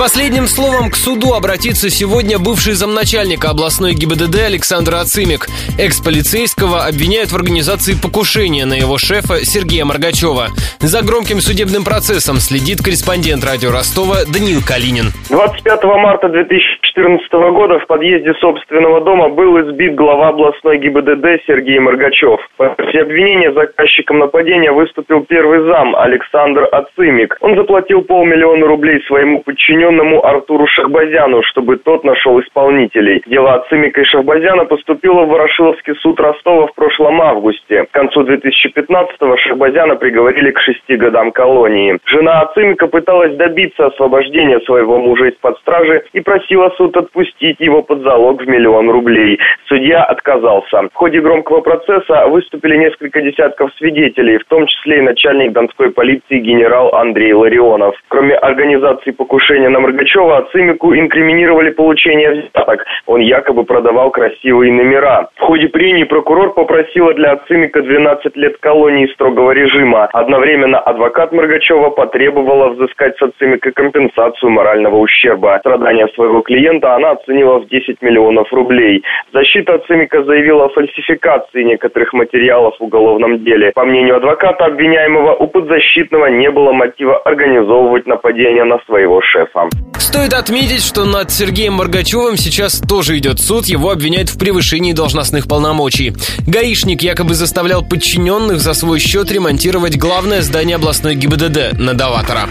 последним словом к суду обратится сегодня бывший замначальника областной ГИБДД Александр Ацимик. Экс-полицейского обвиняют в организации покушения на его шефа Сергея Моргачева. За громким судебным процессом следит корреспондент радио Ростова Даниил Калинин. 25 марта 2014 года в подъезде собственного дома был избит глава областной ГИБДД Сергей Моргачев. По обвинения заказчиком нападения выступил первый зам Александр Ацимик. Он заплатил полмиллиона рублей своему подчиненному Артуру Шахбазяну, чтобы тот нашел исполнителей. Дело Ацимика и Шахбазяна поступило в Ворошиловский суд Ростова в прошлом августе. К концу 2015-го Шахбазяна приговорили к шести годам колонии. Жена Ацимика пыталась добиться освобождения своего мужа из-под стражи и просила суд отпустить его под залог в миллион рублей. Судья отказался. В ходе громкого процесса выступили несколько десятков свидетелей, в том числе и начальник Донской полиции генерал Андрей Ларионов. Кроме организации покушения на Моргачева, Ацимику инкриминировали получение взяток. Он якобы продавал красивые номера. В ходе прений прокурор попросила для Ацимика 12 лет колонии строгого режима. Одновременно адвокат Моргачева потребовала взыскать с Ацимика компенсацию морального ущерба. Страдания своего клиента она оценила в 10 миллионов рублей. Защита Ацимика заявила о фальсификации некоторых материалов в уголовном деле. По мнению адвоката обвиняемого, у подзащитного не было мотива организовывать нападение на своего шефа. Стоит отметить, что над Сергеем Моргачевым сейчас тоже идет суд. Его обвиняют в превышении должностных полномочий. Гаишник якобы заставлял подчиненных за свой счет ремонтировать главное здание областной ГИБДД – Надаватора.